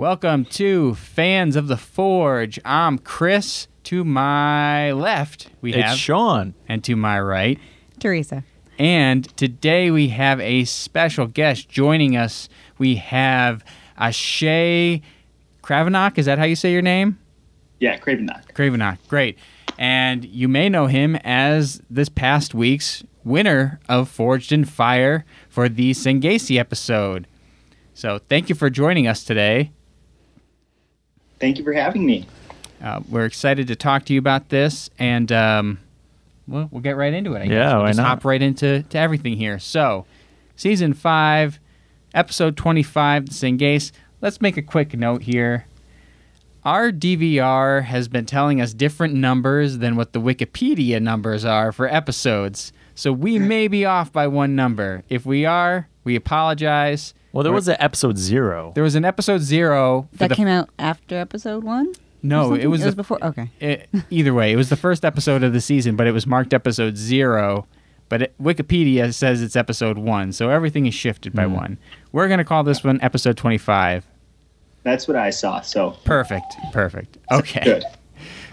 Welcome to Fans of the Forge. I'm Chris. To my left, we It's have, Sean. and to my right. Teresa. And today we have a special guest joining us. We have Ashay Kravenok. Is that how you say your name? Yeah, Kravenok. Kravenok. Great. And you may know him as this past week's winner of Forged in Fire for the Sengasi episode. So thank you for joining us today. Thank you for having me. Uh, we're excited to talk to you about this, and um, well, we'll get right into it. I guess. Yeah, we'll why just not? hop right into to everything here. So, season five, episode twenty-five, the Sengase. Let's make a quick note here. Our DVR has been telling us different numbers than what the Wikipedia numbers are for episodes, so we may be off by one number. If we are, we apologize. Well, there was an episode zero. There was an episode zero. For That the, came out after episode one? or no, it was it was the before. Okay. it, either way, it was the first episode of the season, but it was marked episode zero. But it, Wikipedia says it's episode one, so everything is shifted by one. We're gonna call this one episode twenty-five. That's what I saw. So Perfect, perfect. Okay, good.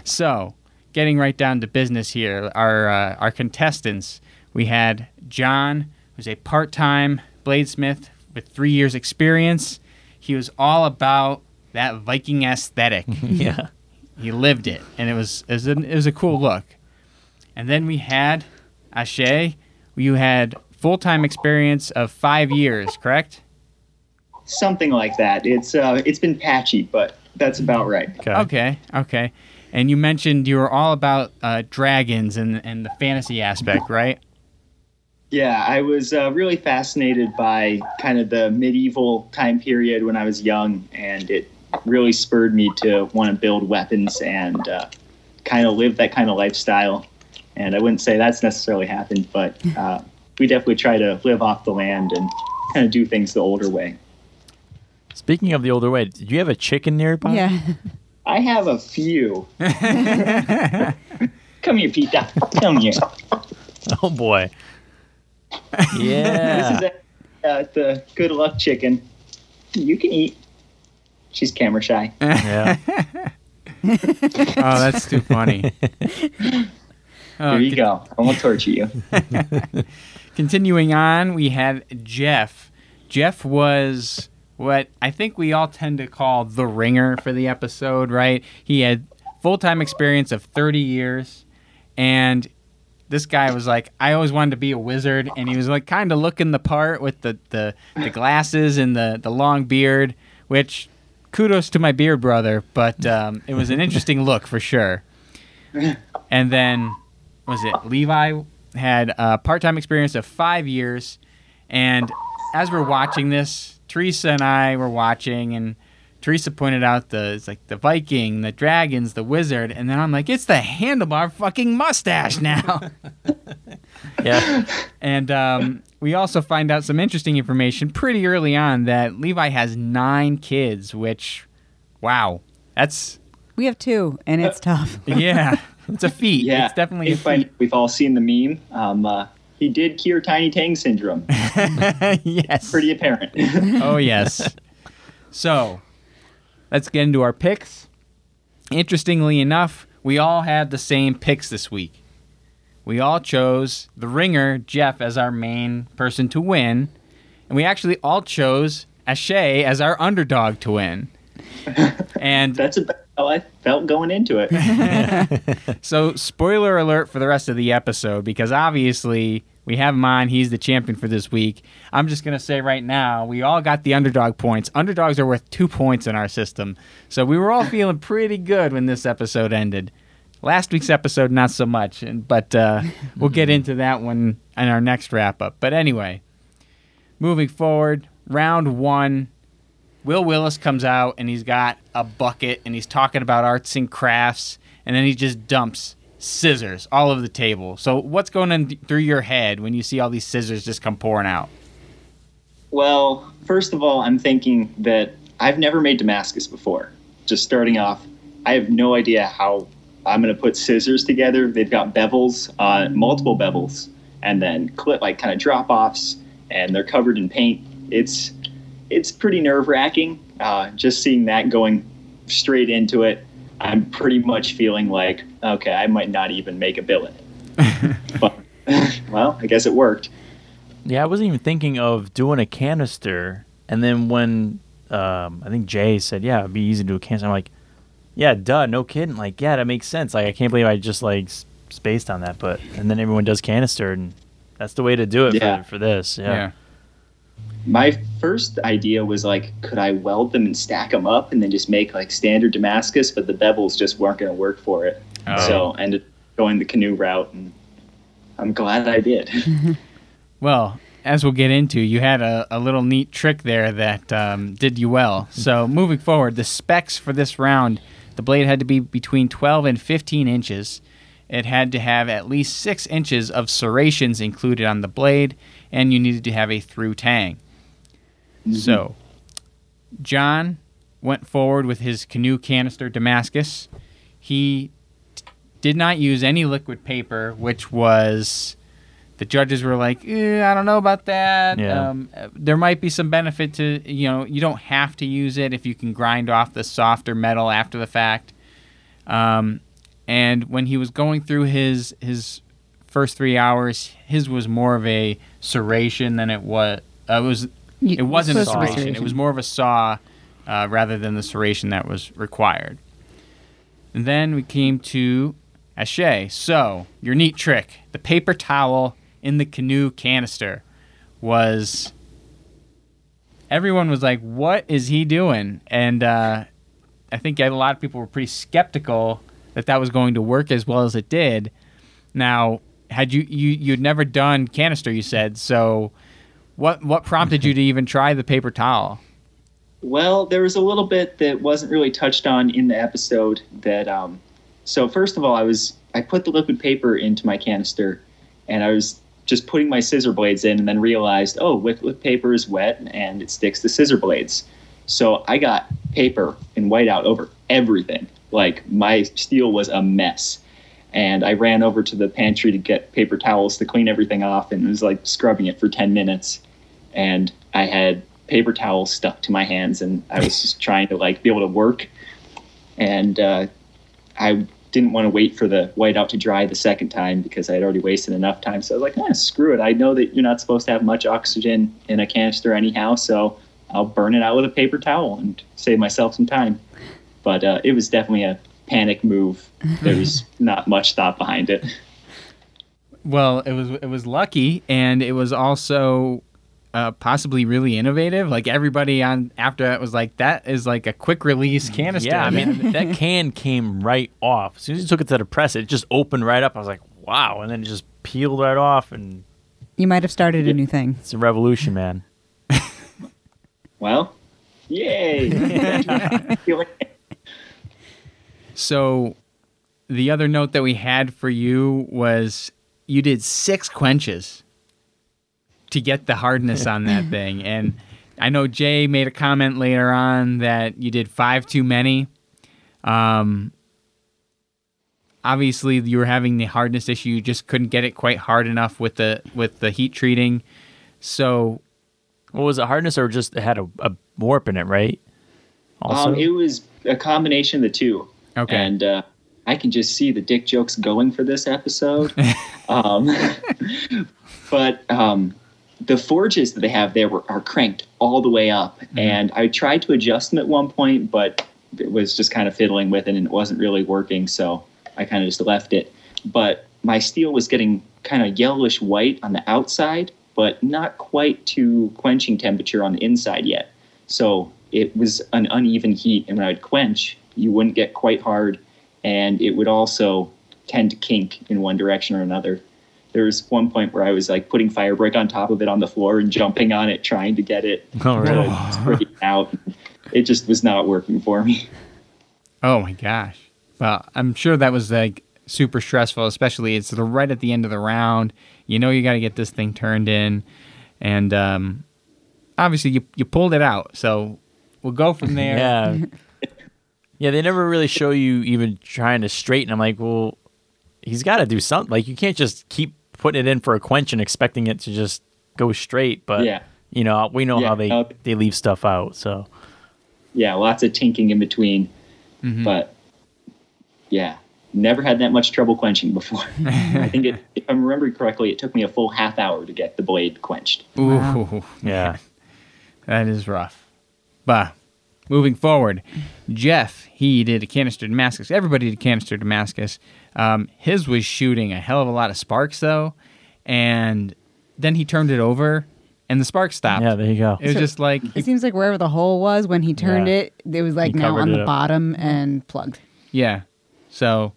so getting right down to business here, our uh, our contestants. We had John, who's a part-time bladesmith with three years experience. He was all about that Viking aesthetic. yeah. he lived it, and it was it was, a, it was a cool look. And then we had Ashe. You had full time experience of five years, correct? Something like that. It's uh, it's been patchy, but that's about right. Okay. Okay, okay. And you mentioned you were all about uh, dragons and and the fantasy aspect, right? Yeah, I was uh, really fascinated by kind of the medieval time period when I was young, and it really spurred me to want to build weapons and uh, kind of live that kind of lifestyle. And I wouldn't say that's necessarily happened, but uh, we definitely try to live off the land and kind of do things the older way. Speaking of the older way, do you have a chicken nearby? Yeah. I have a few. Come here, Pita. Come here. Oh boy. Yeah. This is uh, the good luck chicken. You can eat. She's camera shy. yeah. Oh, that's too funny. Oh, Here you con- go. I won't torture you. Continuing on, we had Jeff. Jeff was what I think we all tend to call the ringer for the episode, right? He had full time experience of 30 years, and this guy was like, I always wanted to be a wizard, and he was like kind of looking the part with the, the, the glasses and the, the long beard, which kudos to my beard brother, but um, it was an interesting look for sure. And then was it Levi had a part-time experience of five years, and as we're watching this, Teresa and I were watching, and Teresa pointed out the it's like the Viking, the dragons, the wizard, and then I'm like, it's the handlebar fucking mustache now. Yeah. and um, we also find out some interesting information pretty early on that Levi has nine kids, which, wow, that's We have two, and it's tough. yeah, it's a feat. Yeah, it's definitely a if I- we've all seen the meme. Um, uh, he did cure Tiny Tang syndrome. yes. Pretty apparent. oh yes. So, let's get into our picks. Interestingly enough, we all had the same picks this week. We all chose the ringer Jeff as our main person to win, and we actually all chose Ashay as our underdog to win. And That's about how I felt going into it. So, spoiler alert for the rest of the episode because obviously we have him on. He's the champion for this week. I'm just going to say right now, we all got the underdog points. Underdogs are worth two points in our system. So, we were all feeling pretty good when this episode ended. Last week's episode, not so much, and, but uh, we'll get into that one in our next wrap up. But anyway, moving forward, round one. Will Willis comes out and he's got a bucket and he's talking about arts and crafts and then he just dumps scissors all over the table. So what's going on th- through your head when you see all these scissors just come pouring out? Well, first of all, I'm thinking that I've never made Damascus before. Just starting off, I have no idea how I'm going to put scissors together. They've got bevels, uh, multiple bevels, and then clip like kind of drop offs, and they're covered in paint. It's it's pretty nerve wracking. uh, just seeing that going straight into it, I'm pretty much feeling like, okay, I might not even make a billet. but, well, I guess it worked. Yeah, I wasn't even thinking of doing a canister. And then when um, I think Jay said, "Yeah, it'd be easy to do a canister," I'm like, "Yeah, duh, no kidding." Like, yeah, that makes sense. Like, I can't believe I just like spaced on that. But and then everyone does canister, and that's the way to do it Yeah. for, for this. Yeah. yeah. My first idea was like, could I weld them and stack them up and then just make like standard Damascus? But the bevels just weren't going to work for it. Oh. So I ended up going the canoe route, and I'm glad I did. Well, as we'll get into, you had a, a little neat trick there that um, did you well. So moving forward, the specs for this round, the blade had to be between 12 and 15 inches. It had to have at least six inches of serrations included on the blade, and you needed to have a through tang. So, John went forward with his canoe canister Damascus. He t- did not use any liquid paper, which was the judges were like, eh, I don't know about that. Yeah. Um, uh, there might be some benefit to, you know, you don't have to use it if you can grind off the softer metal after the fact. Um, and when he was going through his his first three hours, his was more of a serration than it was. Uh, it was You- it wasn't a it's supposed to be serration. It was more of a saw uh, rather than the serration that was required. And then we came to Ashe. So, your neat trick the paper towel in the canoe canister was. Everyone was like, what is he doing? And uh, I think a lot of people were pretty skeptical that that was going to work as well as it did. Now, had you, you you'd never done canister, you said, so what what prompted you to even try the paper towel? Well, there was a little bit that wasn't really touched on in the episode. That um, so first of all, I was I put the liquid paper into my canister, and I was just putting my scissor blades in, and then realized, oh, liquid paper is wet and it sticks to scissor blades. So I got paper and whiteout over everything. Like my steel was a mess. And I ran over to the pantry to get paper towels to clean everything off and was like scrubbing it for 10 minutes. And I had paper towels stuck to my hands and I was just trying to like be able to work. And uh, I didn't want to wait for the whiteout to dry the second time because I had already wasted enough time. So I was like, eh, screw it. I know that you're not supposed to have much oxygen in a canister anyhow, so I'll burn it out with a paper towel and save myself some time. But uh, it was definitely a panic move. There was not much thought behind it. Well, it was it was lucky, and it was also uh, possibly really innovative. Like everybody on after that was like, that is like a quick release canister. Yeah, I mean that can came right off. As soon as you took it to the press, it just opened right up. I was like, wow, and then it just peeled right off, and You might have started a new thing. it's a revolution, man. Well, yay! So, the other note that we had for you was you did six quenches to get the hardness on that thing, and I know Jay made a comment later on that you did five too many. Um, obviously, you were having the hardness issue; you just couldn't get it quite hard enough with the with the heat treating. So, What was it, hardness or just it had a, a warp in it, right? Also, Um, it was a combination of the two. Okay. And uh, I can just see the dick jokes going for this episode. um, but um, the forges that they have there were, are cranked all the way up. Mm-hmm. And I tried to adjust them at one point, but it was just kind of fiddling with it and it wasn't really working. So I kind of just left it. But my steel was getting kind of yellowish white on the outside, but not quite to quenching temperature on the inside yet. So it was an uneven heat, and when I would quench, you wouldn't get quite hard, and it would also tend to kink in one direction or another. There was one point where I was like putting Firebrick on top of it on the floor and jumping on it, trying to get it Oh, really? to out. It just was not working for me. Oh my gosh. Well, I'm sure that was like super stressful, especially it's the right at the end of the round. You know you got to get this thing turned in, and um, obviously you you pulled it out. So we'll go from there. Yeah. yeah, they never really show you even trying to straighten. I'm like, well, he's got to do something. Like, you can't just keep putting it in for a quench and expecting it to just go straight. But, Yeah. you know, we know Yeah, how they, uh, they leave stuff out. So, yeah, lots of tinking in between. Mhm. But yeah, never had that much trouble quenching before. I think it, if I'm remembering correctly, it took me a full half hour to get the blade quenched. Ooh, Wow. Yeah. that is rough. But moving forward, Jeff, he did a canister Damascus. Everybody did canister Damascus. Um, his was shooting a hell of a lot of sparks though, and then he turned it over, and the sparks stopped. Yeah, there you go. It was So- just like It seems like wherever the hole was when he turned Yeah. it, it was like He now covered on it the up. bottom and plugged. Yeah. So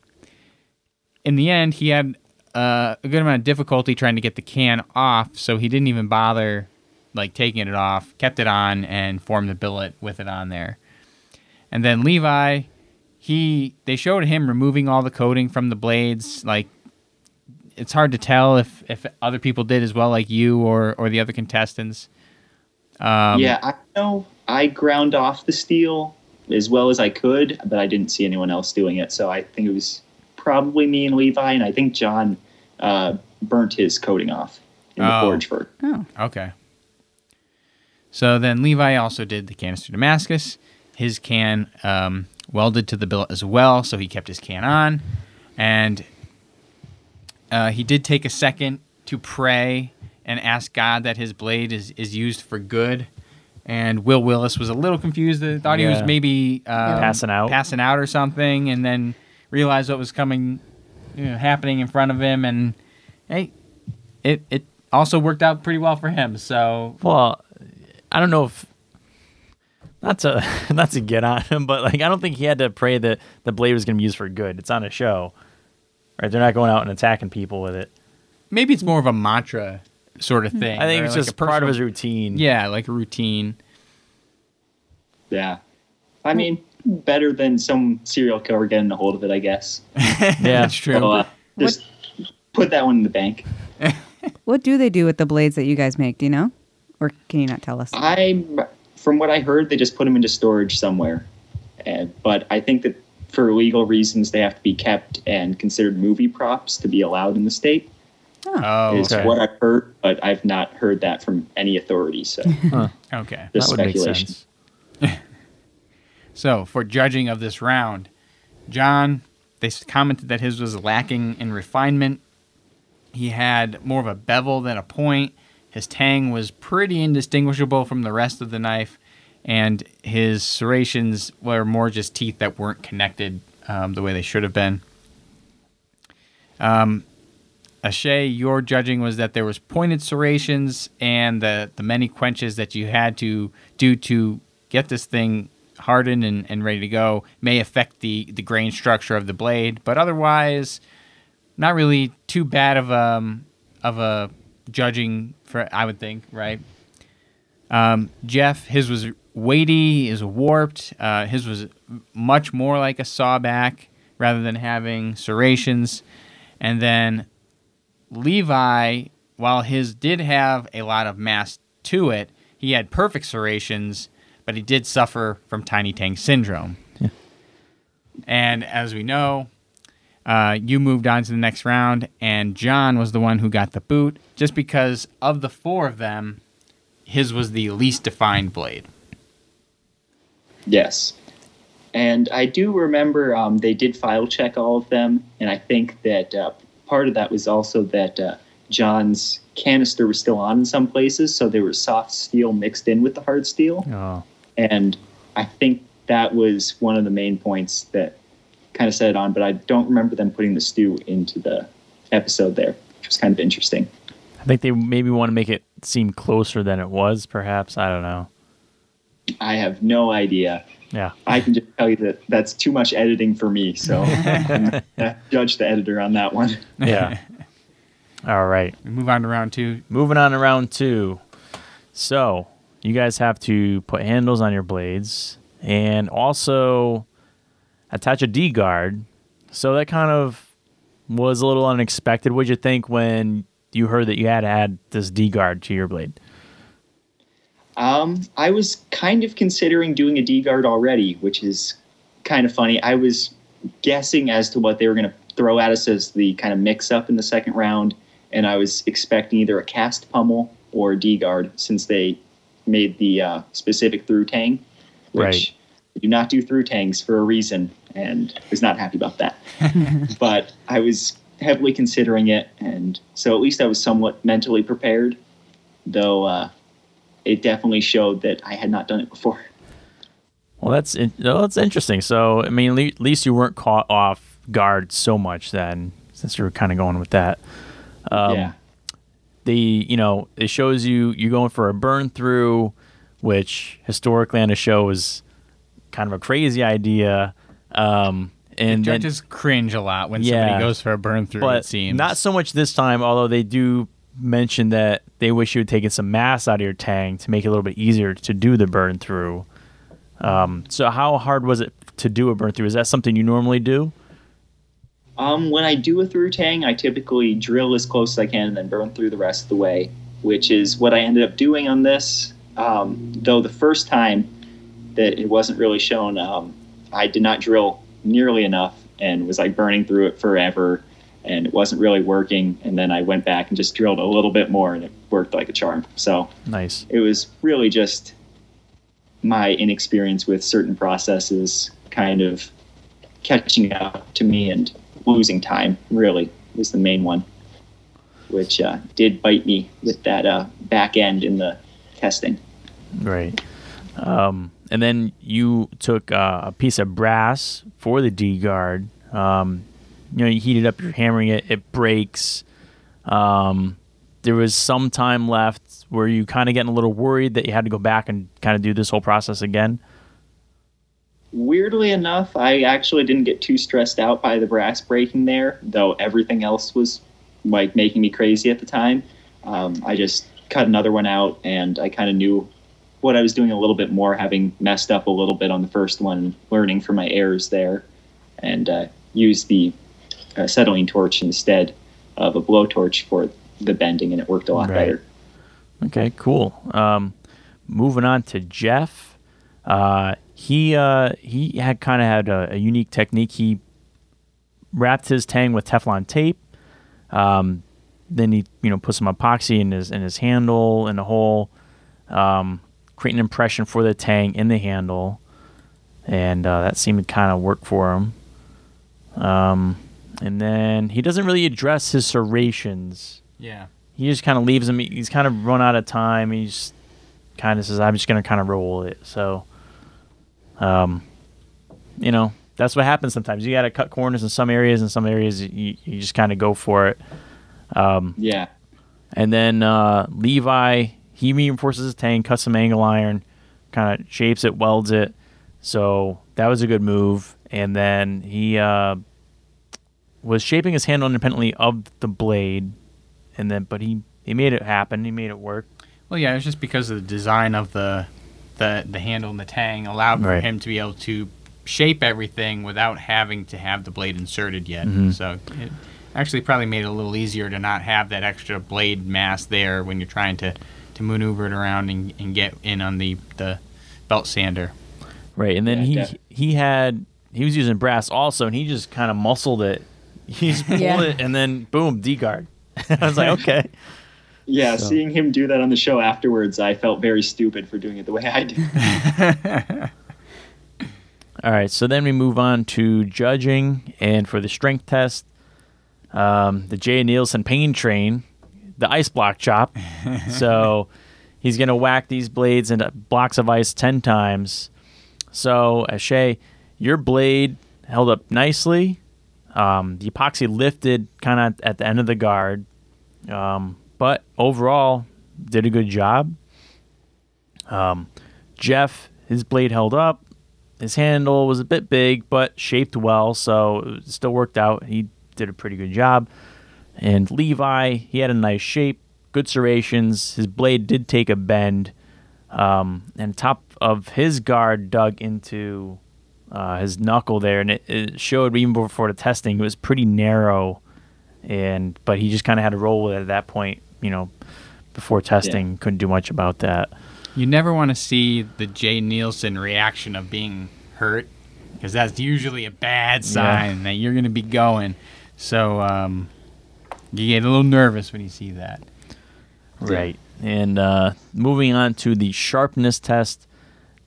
in the end, he had uh, a good amount of difficulty trying to get the can off, so he didn't even bother like taking it off, kept it on, and formed the billet with it on there. And then Levi, he they showed him removing all the coating from the blades. Like it's hard to tell if if other people did as well, like you or or the other contestants. Um, yeah, I know I ground off the steel as well as I could, but I didn't see anyone else doing it. So I think it was probably me and Levi, and I think John uh, burnt his coating off in the Oh. forge for. Oh, Okay. So then Levi also did the canister Damascus. His can um, welded to the billet as well, so he kept his can on. And uh, he did take a second to pray and ask God that his blade is, is used for good. And Will Willis was a little confused. I thought he was maybe uh, Passing out. passing out or something, and then realized what was coming, you know, happening in front of him. And hey, it it also worked out pretty well for him. So Well, I don't know if not to not to get on him, but like I don't think he had to pray that the blade was going to be used for good. It's on a show, right? They're not going out and attacking people with it. maybe it's more of a mantra sort of thing. I think or it's like just a part of his routine. Yeah, like a routine. Yeah. I mean, better than some serial killer getting a hold of it, I guess. yeah. That's true. So, uh, just put that one in the bank. what do they do with the blades that you guys make? Do you know, or can you not tell us? I, from what I heard, they just put them into storage somewhere. And, but I think that for legal reasons, they have to be kept and considered movie props to be allowed in the state. oh, is okay. what I've heard, but I've not heard that from any authority. So okay. just that would make sense. So for judging of this round, John, they commented that his was lacking in refinement. He had more of a bevel than a point. His tang was pretty indistinguishable from the rest of the knife, and his serrations were more just teeth that weren't connected um, the way they should have been. Um, Ashay, your judging was that there was pointed serrations and the, the many quenches that you had to do to get this thing hardened and, and ready to go may affect the, the grain structure of the blade, but otherwise, not really too bad of a, of a judging for I would think, right? Um, Jeff, his was weighty, is warped. Uh, his was much more like a sawback rather than having serrations. And then Levi, while his did have a lot of mass to it, he had perfect serrations, but he did suffer from tiny tang syndrome. And as we know, uh, you moved on to the next round, and John was the one who got the boot, just because of the four of them, his was the least defined blade. Yes. And I do remember um, they did file check all of them, and I think that uh, part of that was also that uh, John's canister was still on in some places, so there was soft steel mixed in with the hard steel. Oh, And I think that was one of the main points that kind of set it on, but I don't remember them putting the stew into the episode there, which was kind of interesting. I think they maybe want to make it seem closer than it was. Perhaps I don't know. I have no idea. Yeah. I can just tell you that that's too much editing for me, so judge the editor on that one. Yeah. All right. We move on to round two. Moving on to round two. So you guys have to put handles on your blades and also attach a D guard. So that kind of was a little unexpected. What'd you think when you heard that you had to add this D guard to your blade? Um, I was kind of considering doing a D guard already, which is kind of funny. I was guessing as to what they were going to throw at us as the kind of mix up in the second round, and I was expecting either a cast pommel or a D guard since they made the uh, specific through tang, which Right. Do not do through tangs for a reason, and was not happy about that. but I was heavily considering it, and so at least I was somewhat mentally prepared, though uh, it definitely showed that I had not done it before. Well, that's in- well, that's interesting. So, I mean, le- at least you weren't caught off guard so much then, since you were kind of going with that. Um, yeah. the you know it shows you you're going for a burn through, which historically on a show is kind of a crazy idea. Um, and then, Judges cringe a lot when Yeah. somebody goes for a burn through. but it seems not so much this time. Although they do mention that they wish you had taken some mass out of your tang to make it a little bit easier to do the burn through. Um, so how hard was it to do a burn through? Is that something you normally do? Um, when I do a through tang, I typically drill as close as I can and then burn through the rest of the way, which is what I ended up doing on this. Um, though the first time that it wasn't really shown, um, I did not drill nearly enough and was like burning through it forever, and it wasn't really working. And then I went back and just drilled a little bit more, and it worked like a charm. So Nice. it was really just my inexperience with certain processes kind of catching up to me and losing time really was the main one which uh, did bite me with that uh, back end in the testing Right. Um, and then you took uh, a piece of brass for the D guard. Um, you know, you heat it up, you're hammering it, it breaks. Um, there was some time left where you kind of getting a little worried that you had to go back and kind of do this whole process again. weirdly enough i actually didn't get too stressed out by the brass breaking there though everything else was like making me crazy at the time um, i just cut another one out and i kind of knew what i was doing a little bit more having messed up a little bit on the first one learning from my errors there and uh, used the uh, acetylene torch instead of a blowtorch for the bending and it worked a lot Right. better Okay, cool. Um, moving on to Jeff. Uh, he uh, he had kind of had a, a unique technique. He wrapped his tang with Teflon tape. Um, then he you know put some epoxy in his in his handle and the hole, um, create an impression for the tang in the handle, and uh, that seemed to kind of work for him. Um, and then he doesn't really address his serrations yeah. he just kind of leaves him. He's kind of run out of time. He's kind of says, "I'm just gonna kind of roll it." So, um, you know, that's what happens sometimes. You got to cut corners in some areas, in some areas you, you just kind of go for it. Um, yeah and then uh, Levi, he reinforces his tank, cuts some angle iron, kind of shapes it, welds it. So that was a good move. And then he uh, was shaping his handle independently of the blade, and then but he he made it happen. He made it work. Well, yeah, it was just because of the design of the the the handle and the tang allowed for Right. him to be able to shape everything without having to have the blade inserted yet. Mhm. So it actually probably made it a little easier to not have that extra blade mass there when you're trying to, to maneuver it around and, and get in on the, the belt sander. Right, and then Yeah, he def- he had he was using brass also, and he just kind of muscled it. He just pulled Yeah. it, and then boom, D guard. I was like, okay. yeah So- seeing him do that on the show afterwards i felt very stupid for doing it the way i did All right, so then we move on to judging, and for the strength test, um, the Jay Neilson pain train, the ice block chop. so he's gonna whack these blades into blocks of ice ten times. So Ashay, your blade held up nicely. Um, the epoxy lifted kind of at the end of the guard, um, but overall did a good job. Um, Jeff, his blade held up. His handle was a bit big, but shaped well, so it still worked out. He did a pretty good job. And Levi, he had a nice shape, good serrations. His blade did take a bend, um, and top of his guard dug into uh, his knuckle there, and it, it showed even before the testing it was pretty narrow. And but he just kind of had to roll with it at that point, you know. Before testing, couldn't do much about that. You never want to see the Jay Neilson reaction of being hurt because that's usually a bad sign that you're going to be going. So um, you get a little nervous when you see that. Right. And uh, moving on to the sharpness test,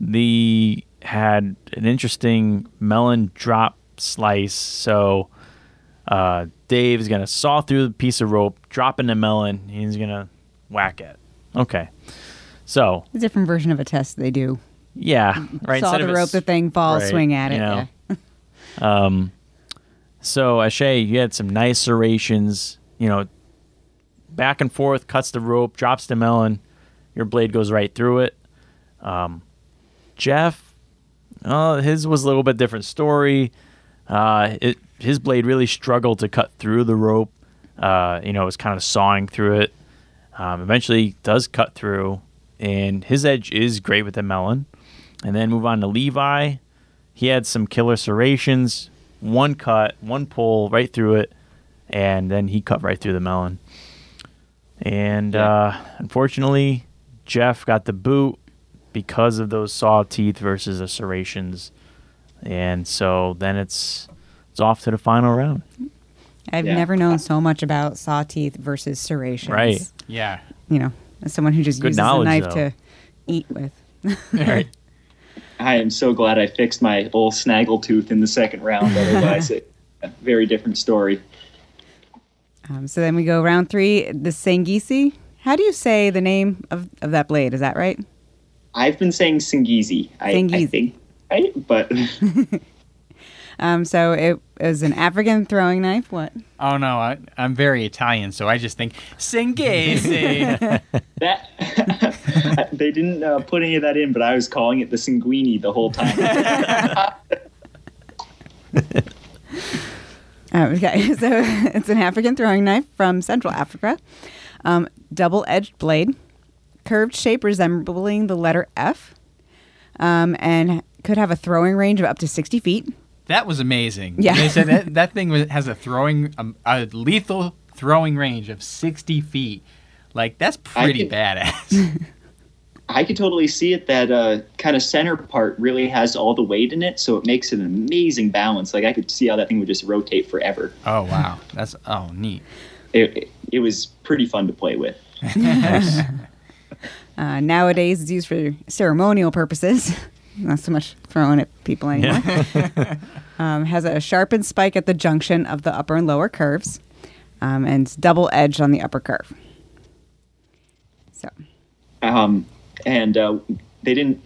the had an interesting melon drop slice. So uh, Dave is gonna saw through the piece of rope, drop in the melon. He's gonna whack it. Okay. So A different version of a test they do. yeah, right. Saw the rope, the thing falls, right, swing at it. you know. yeah. Um, so Ashay, you had some nice serrations. You know, back and forth, cuts the rope, drops the melon. Your blade goes right through it. Um, Jeff, uh, his was a little bit different story. Uh, it his blade really struggled to cut through the rope. Uh, you know, it was kind of sawing through it. Um, eventually, does cut through, and his edge is great with the melon. And then move on to Levi. He had some killer serrations, one cut, one pull right through it, and then he cut right through the melon. And Yeah. uh, unfortunately, Jeff got the boot because of those saw teeth versus the serrations, and so then it's it's off to the final round. I've Yeah. never known so much about saw teeth versus serrations. Right. Yeah. You know, as someone who just Good uses a knife though. to eat with. Right. I am so glad I fixed my old snaggle tooth in the second round. Otherwise, it, a very different story. Um, so then we go round three, the Sangisi. How do you say the name of, of that blade? Is that right? I've been saying Singizi. I, I Singizi. think, right? But Um, so it was an African throwing knife. What? Oh no, I, I'm very Italian, so I just think Singesi. that they didn't uh, put any of that in, but I was calling it the Sanguini the whole time. Oh, okay, so it's an African throwing knife from Central Africa. Um, Double edged blade, curved shape resembling the letter F, um, and could have a throwing range of up to 60 feet. that was amazing. Yeah. They said that that thing was, has a throwing um, a lethal throwing range of 60 feet. Like that's pretty could- badass. I could totally see it. That uh, kind of center part really has all the weight in it, so it makes an amazing balance. Like I could see how that thing would just rotate forever. oh wow, that's oh neat. It, it, it was pretty fun to play with. Uh, nowadays, it's used for ceremonial purposes, not so much throwing at people anymore. um, has a sharpened spike at the junction of the upper and lower curves, um, and it's double edged on the upper curve. So, Um, and uh, they didn't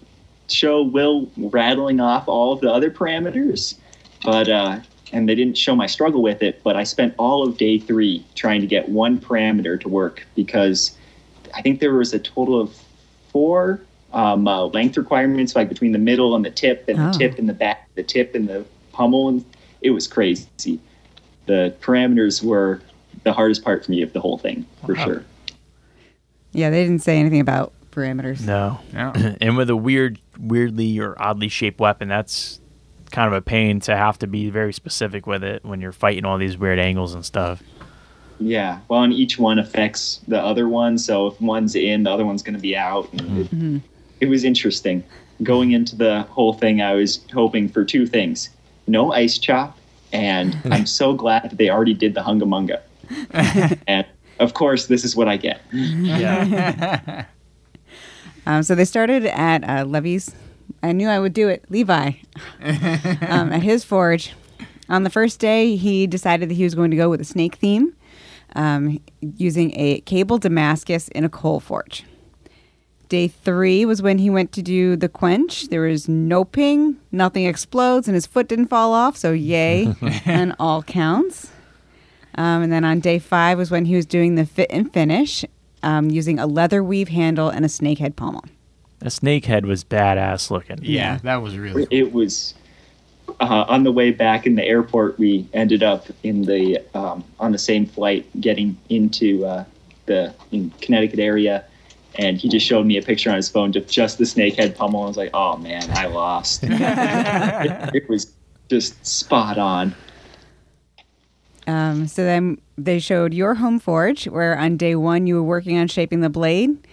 show Will rattling off all of the other parameters, but uh, and they didn't show my struggle with it. But I spent all of day three trying to get one parameter to work because I think there was a total of four um, uh, length requirements, like between the middle and the tip, and Oh. the tip and the back, the tip and the pommel, and it was crazy. The parameters were the hardest part for me of the whole thing, for Wow. sure. yeah, they didn't say anything about parameters. No. Yeah. and with a weird, weirdly or oddly shaped weapon, that's kind of a pain to have to be very specific with it when you're fighting all these weird angles and stuff. Yeah, well, and each one affects the other one. So if one's in, the other one's going to be out. And mm-hmm. it, it was interesting. Going into the whole thing, I was hoping for two things: no ice chop, and I'm so glad that they already did the hunga munga. and of course, this is what I get. Yeah. Um, so they started at uh, Levy's. I knew I would do it. Levi, um, at his forge. On the first day, he decided that he was going to go with a snake theme, um, using a cable Damascus in a coal forge. Day three was when he went to do the quench. There was no ping, nothing explodes, and his foot didn't fall off. So yay, and all counts. Um, and then on day five was when he was doing the fit and finish, um, using a leather weave handle and a snakehead pommel. A snake head was badass looking. yeah, that was really cool. It was uh, on the way back in the airport. We ended up in the um, on the same flight getting into uh, the in Connecticut area, and he just showed me a picture on his phone of just the snakehead pommel. I was like, "Oh man, I lost." it, it was just spot on. Um, so then they showed your home forge, where on day one you were working on shaping the blade.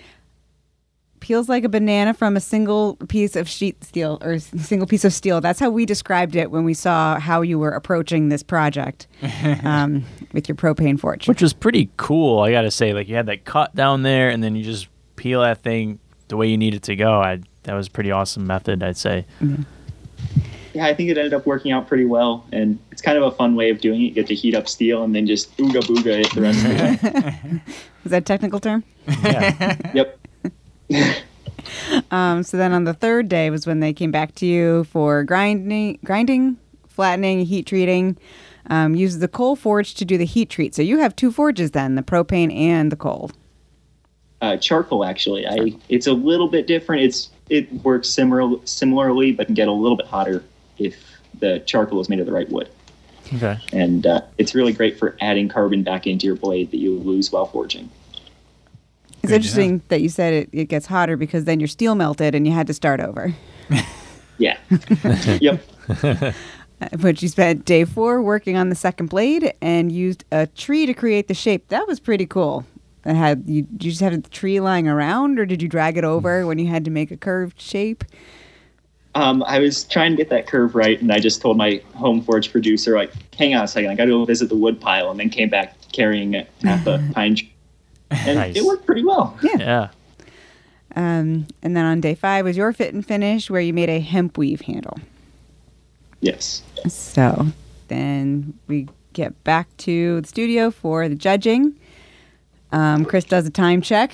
Peels like a banana from a single piece of sheet steel or single piece of steel. That's how we described it when we saw how you were approaching this project um, with your propane forge. Which was pretty cool, I gotta say. Like you had that cut down there and then you just peel that thing the way you need it to go. I that was a pretty awesome method, I'd say. Yeah, I think it ended up working out pretty well, and it's kind of a fun way of doing it. You get to heat up steel and then just ooga booga it the rest of the way. Is that a technical term? Yeah. Yep. Um, so then on the third day was when they came back to you for grinding, grinding, flattening, heat treating. Um, use the coal forge to do the heat treat. So you have two forges then, the propane and the coal. Uh, charcoal, actually, I it's a little bit different. It's it works similar similarly, but can get a little bit hotter if the charcoal is made of the right wood. okay. And uh, it's really great for adding carbon back into your blade that you lose while forging. It's Good interesting that you said it, it gets hotter because then your steel melted and you had to start over. Yeah. yep. But you spent day four working on the second blade and used a tree to create the shape. That was pretty cool. It had you, you just had the tree lying around, or did you drag it over when you had to make a curved shape? Um, I was trying to get that curve right, and I just told my home forge producer, like, hang on a second, I got to go visit the wood pile, and then came back carrying it half a pine tree. And Nice. it worked pretty well. Yeah. Um, and then on day five was your fit and finish, where you made a hemp weave handle. Yes. So then we get back to the studio for the judging. Um, Chris does a time check,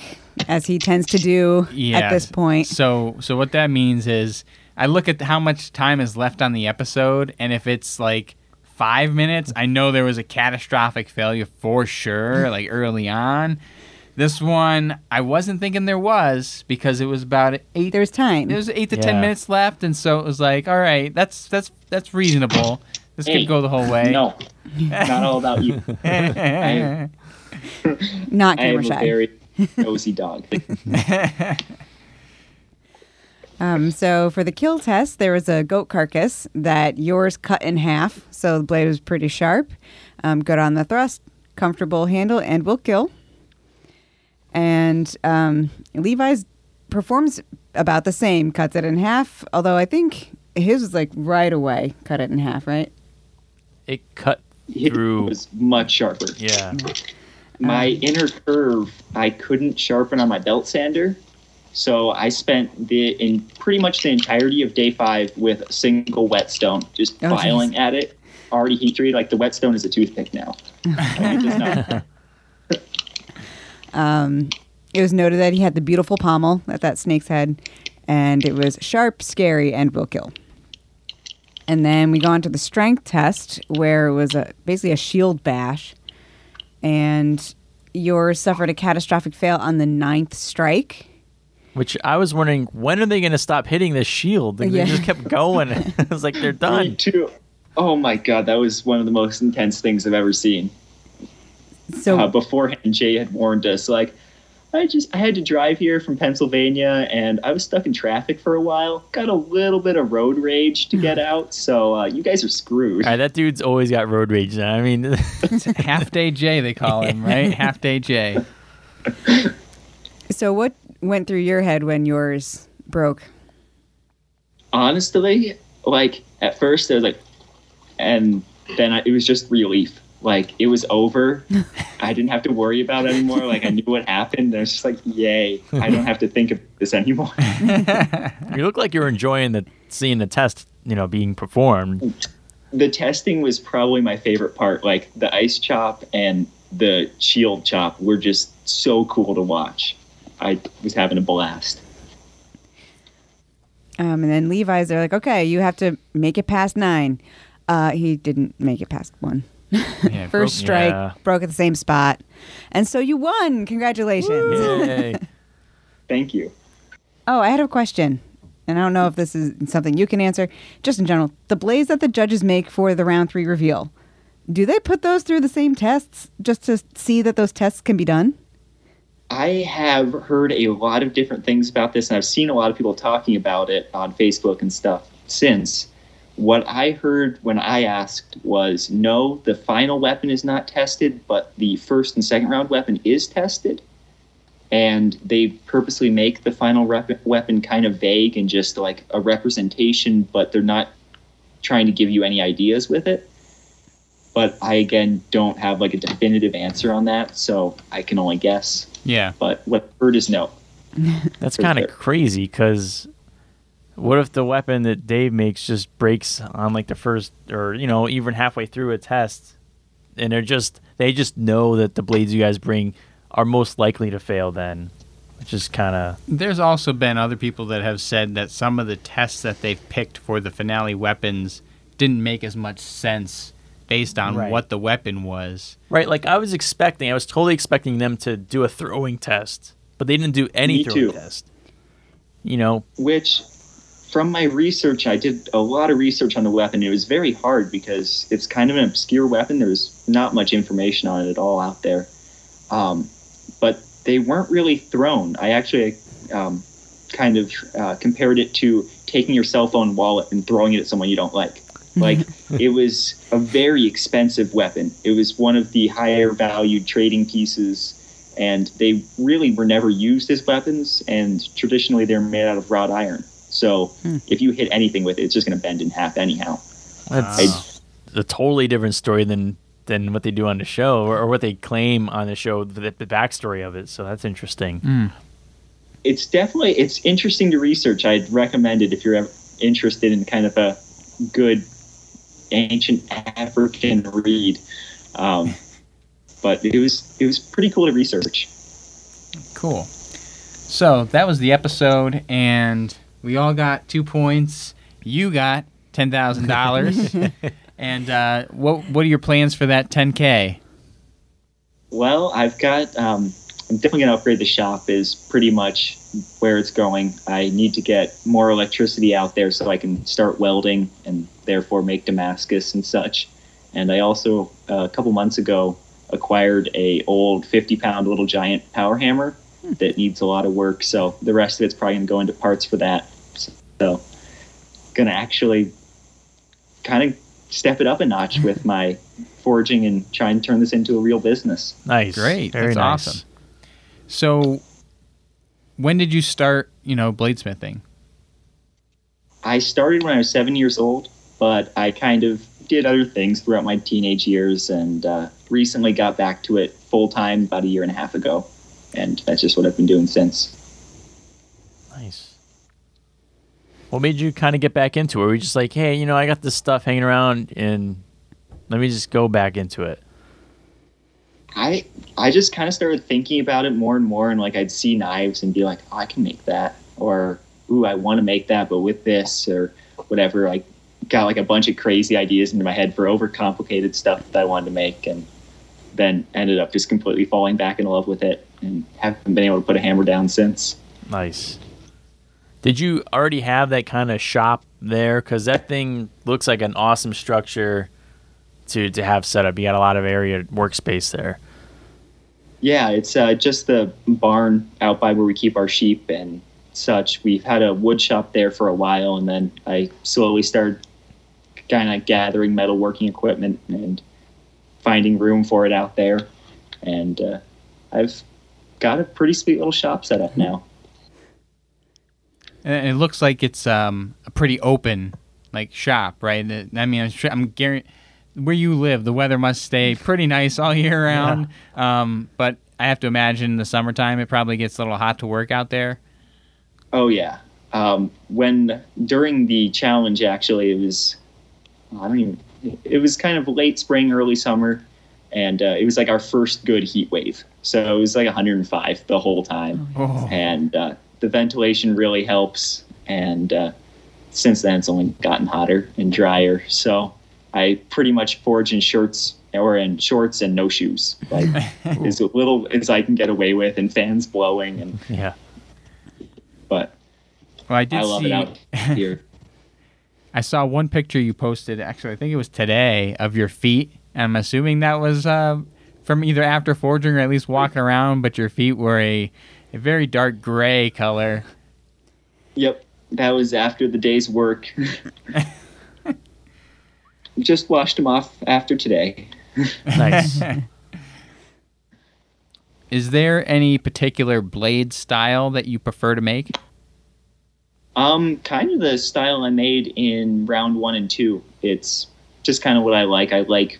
as he tends to do Yeah. at this point. So so what that means is I look at how much time is left on the episode, and if it's like five minutes, I know there was a catastrophic failure for sure, like early on. This one, I wasn't thinking there was because it was about eight. There was time. There was eight to ten Yeah. minutes left, and so it was like, all right, that's that's that's reasonable. This Hey, could go the whole way. No, not all about you. I, Not I am camera a shy. very nosy dog. Um, so for the kill test, there was a goat carcass that yours cut in half, so the blade was pretty sharp. Um, good on the thrust, comfortable handle, and will kill. And um, Levi's performs about the same, cuts it in half. Although I think his was like right away, cut it in half, right? It cut It through. was much sharper. Yeah. My inner curve, I couldn't sharpen on my belt sander. So I spent the in pretty much the entirety of day five with a single whetstone, just Oh, geez. filing at it. Already heat treated, like the whetstone is a toothpick now. Like, it Um, it was noted that he had the beautiful pommel at that snake's head, and it was sharp, scary, and will kill. And then we go on to the strength test, where it was a basically a shield bash, and yours suffered a catastrophic fail on the ninth strike. Which I was wondering, when are they going to stop hitting this shield? Like, Yeah. They just kept going. it was like, they're Me done. too. Oh my god, that was one of the most intense things I've ever seen. So uh, beforehand, Jay had warned us like, I just I had to drive here from Pennsylvania, and I was stuck in traffic for a while. Got a little bit of road rage to get out, so uh, you guys are screwed. All right, that dude's always got road rage. I mean, Half day Jay they call him, right? Half day Jay. so what went through your head when yours broke? Honestly, like at first I was like, and then I, it was just relief. Like it was over. I didn't have to worry about it anymore. Like I knew what happened. And I was just like, yay! I don't have to think of this anymore. you look like you're enjoying the seeing the test, you know, being performed. the testing was probably my favorite part. Like the ice chop and the shield chop were just so cool to watch. I was having a blast. Um, and then Levi's, they're like, okay, you have to make it past nine. Uh, he didn't make it past one. Yeah, First broke- strike, Yeah. broke at the same spot. And so you won. Congratulations. Thank you. Oh, I had a question. And I don't know if this is something you can answer. Just in general, the blades that the judges make for the round three reveal, do they put those through the same tests just to see that those tests can be done? I have heard a lot of different things about this, and I've seen a lot of people talking about it on Facebook and stuff since. What I heard when I asked was no, the final weapon is not tested, but the first and second round weapon is tested. And they purposely make the final rep- weapon kind of vague and just like a representation, but they're not trying to give you any ideas with it. But I, again, don't have like a definitive answer on that, so I can only guess Yeah. but what I've heard is no. That's kind of sure. crazy because What if the weapon that Dave makes just breaks on like the first or you know even halfway through a test, and they're just they just know that the blades you guys bring are most likely to fail then, which is kind of There's also been other people that have said that some of the tests that they've picked for the finale weapons didn't make as much sense based on Right. what the weapon was. right. Like I was expecting, I was totally expecting them to do a throwing test, but they didn't do any Me throwing too. test. You know, which from my research i did a lot of research on the weapon it was very hard because it's kind of an obscure weapon there's not much information on it at all out there um, but they weren't really thrown i actually um, kind of uh, compared it to taking your cell phone wallet and throwing it at someone you don't like like it was a very expensive weapon. It was one of the higher valued trading pieces and they really were never used as weapons and traditionally they're made out of wrought iron. So hmm. if you hit anything with it it's just going to bend in half anyhow. That's a totally different story than than what they do on the show or, or what they claim on the show, the, the backstory of it. So that's interesting. Hmm. it's definitely it's interesting to research. I'd recommend it if you're ever interested in kind of a good ancient african read um, but it was it was pretty cool to research Cool. So that was the episode, and we all got two points. You got ten thousand dollars. and uh, what what are your plans for that ten k? Well, I've got. Um, I'm definitely going to upgrade the shop. Is pretty much where it's going. I need to get more electricity out there so I can start welding and therefore make Damascus and such. And I also uh, a couple months ago acquired a old 50 pound little giant power hammer that needs a lot of work. So the rest of it's probably going to go into parts for that. So going to actually kind of step it up a notch with my forging and try and turn this into a real business. Nice. Great, Very that's nice. awesome. So when did you start? You know, bladesmithing. I started when I was seven years old, but I kind of did other things throughout my teenage years and uh, recently got back to it full time about a year and a half ago. And that's just what I've been doing since. Nice. What made you kind of get back into it? Were you just like, hey, you know, I got this stuff hanging around and let me just go back into it? I I just kind of started thinking about it more and more, and like I'd see knives and be like, oh, I can make that, or ooh, I want to make that, but with this or whatever. Like, got like a bunch of crazy ideas into my head for overcomplicated stuff that I wanted to make, and then ended up just completely falling back in love with it, and haven't been able to put a hammer down since. Nice. Did you already have that kind of shop there? Because that thing looks like an awesome structure to, to have set up. You got a lot of area workspace there. Yeah, it's uh, just the barn out by where we keep our sheep and such. We've had a wood shop there for a while, and then I slowly started kind of gathering metalworking equipment and finding room for it out there. And uh, I've got a pretty sweet little shop set up now. And it looks like it's um, a pretty open like shop, right? I mean, I'm, sure, I'm guaranteed where you live, the weather must stay pretty nice all year round. Um, but I have to imagine in the summertime it probably gets a little hot to work out there. Oh yeah. Um, when during the challenge, actually, it was I don't even. It was kind of late spring, early summer, and uh, it was like our first good heat wave. So it was like 105 the whole time, Oh. and uh, the ventilation really helps. And uh, since then, it's only gotten hotter and drier. So I pretty much forge in shirts or in shorts and no shoes, like as little as I can get away with, and fans blowing. And Yeah. but Well, I did I love see. it out here. I saw one picture you posted. Actually, I think it was today of your feet. And I'm assuming that was uh, from either after forging or at least walking around. But your feet were a, a very dark gray color. Yep, that was after the day's work. Just washed them off after today. Nice. Is there any particular blade style that you prefer to make? Um, kind of the style I made in round one and two. It's just kind of what I like. I like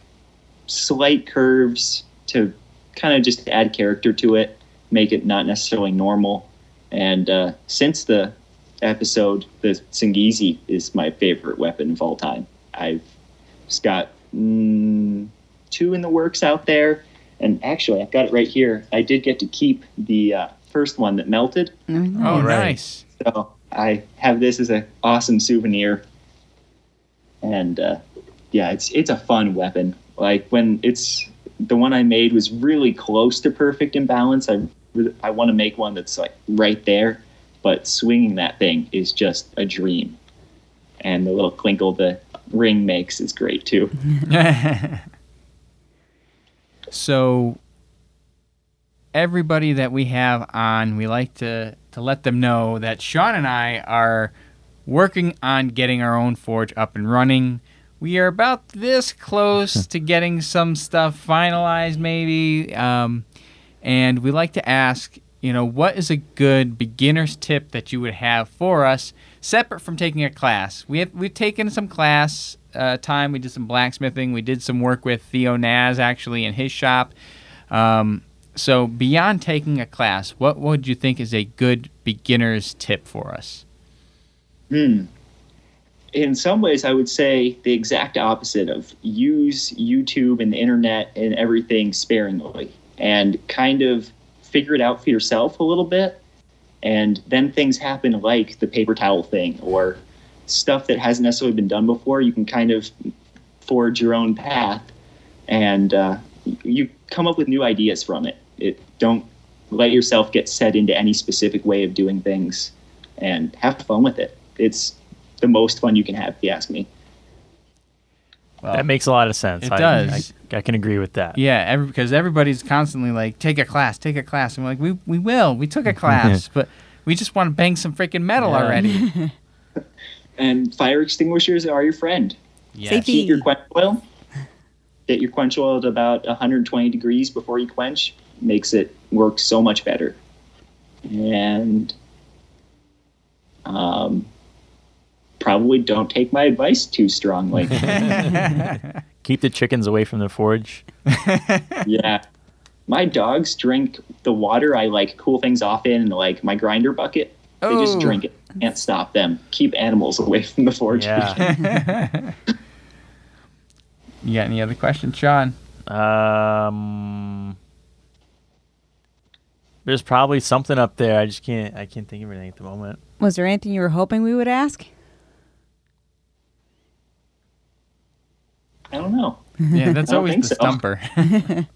slight curves to kind of just add character to it, make it not necessarily normal. And uh, since the episode, the Singizi is my favorite weapon of all time. I've just got mm, two in the works out there, and actually, I've got it right here. I did get to keep the uh, first one that melted, Oh, nice. so I have this as an awesome souvenir. And uh, yeah, it's it's a fun weapon. Like when it's the one I made was really close to perfect in balance. I I want to make one that's like right there, but swinging that thing is just a dream. And the little clinkle the ring makes is great too. so everybody that we have on, we like to to let them know that Sean and I are working on getting our own forge up and running. We are about this close to getting some stuff finalized, maybe. Um, and we like to ask, you know, what is a good beginner's tip that you would have for us, separate from taking a class? We have we've taken some class uh, time. We did some blacksmithing. We did some work with Theo Naz actually in his shop. Um, so beyond taking a class, what would you think is a good beginner's tip for us? Hmm. In some ways, I would say the exact opposite of use YouTube and the internet and everything sparingly and kind of figure it out for yourself a little bit. And then things happen like the paper towel thing or stuff that hasn't necessarily been done before. You can kind of forge your own path and uh, you come up with new ideas from it. It don't let yourself get set into any specific way of doing things and have fun with it. It's the most fun you can have, if you ask me. Well, That makes a lot of sense. It I, does. I, I can agree with that. Yeah, every, because everybody's constantly like, take a class, take a class. And we're like, we, we will. We took a class, but we just want to bang some freaking metal Yeah. already. And fire extinguishers are your friend. Yes. Safety. Heat your quench oil. Get your quench oil at about 120 degrees before you quench. Makes it work so much better. And um, probably don't take my advice too strongly. Keep the chickens away from the forge. yeah. My dogs drink the water I like cool things off in, like my grinder bucket. They just Oh. drink it. Can't stop them. Keep animals away from the forge. Yeah. You got any other questions, Sean? um, there's probably something up there. I just can't. I can't think of anything at the moment. Was there anything you were hoping we would ask? I don't know. Yeah, that's always the so. stumper.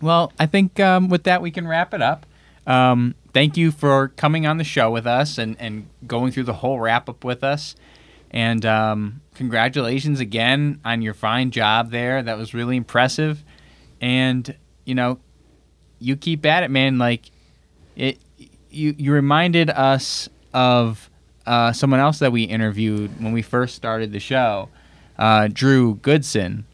well, I think um, with that we can wrap it up. Um, thank you for coming on the show with us and, and going through the whole wrap up with us. And um, congratulations again on your fine job there. That was really impressive. And you know, you keep at it, man. Like it, you you reminded us of uh, someone else that we interviewed when we first started the show, uh, Drew Goodson,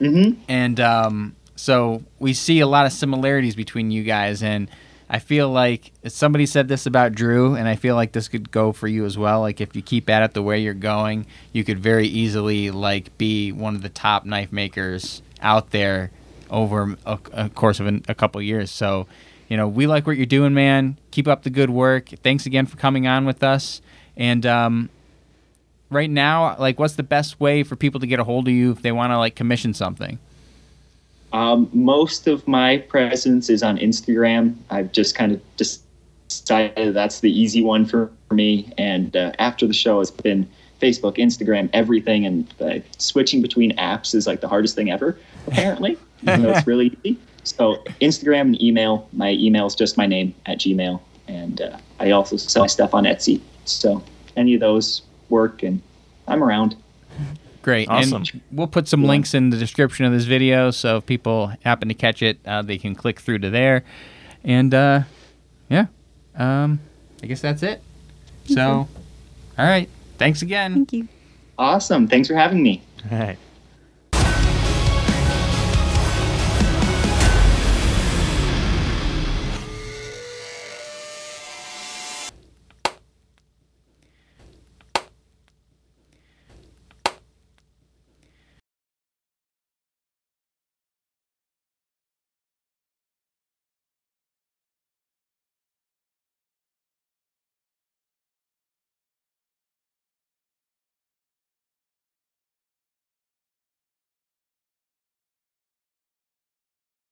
Mm-hmm. and um, so we see a lot of similarities between you guys. And I feel like somebody said this about Drew, and I feel like this could go for you as well. Like if you keep at it the way you're going, you could very easily like be one of the top knife makers out there over a, a course of an, a couple years. So, you know, we like what you're doing, man. Keep up the good work. Thanks again for coming on with us. And um, right now, like, what's the best way for people to get a hold of you if they want to like commission something? Um, most of my presence is on Instagram. I've just kind of decided that's the easy one for, me. And uh, after the show, it's been Facebook, Instagram, everything. And uh, switching between apps is like the hardest thing ever, apparently. so it's really easy. So Instagram and email. My email is just my name at Gmail. And uh, I also sell my stuff on Etsy. So any of those work, and I'm around. Great. Awesome. And we'll put some links in the description of this video, so if people happen to catch it, uh, they can click through to there. And uh, yeah, um, I guess that's it. So, all right. Thanks again. Thank you. Awesome. Thanks for having me. All right.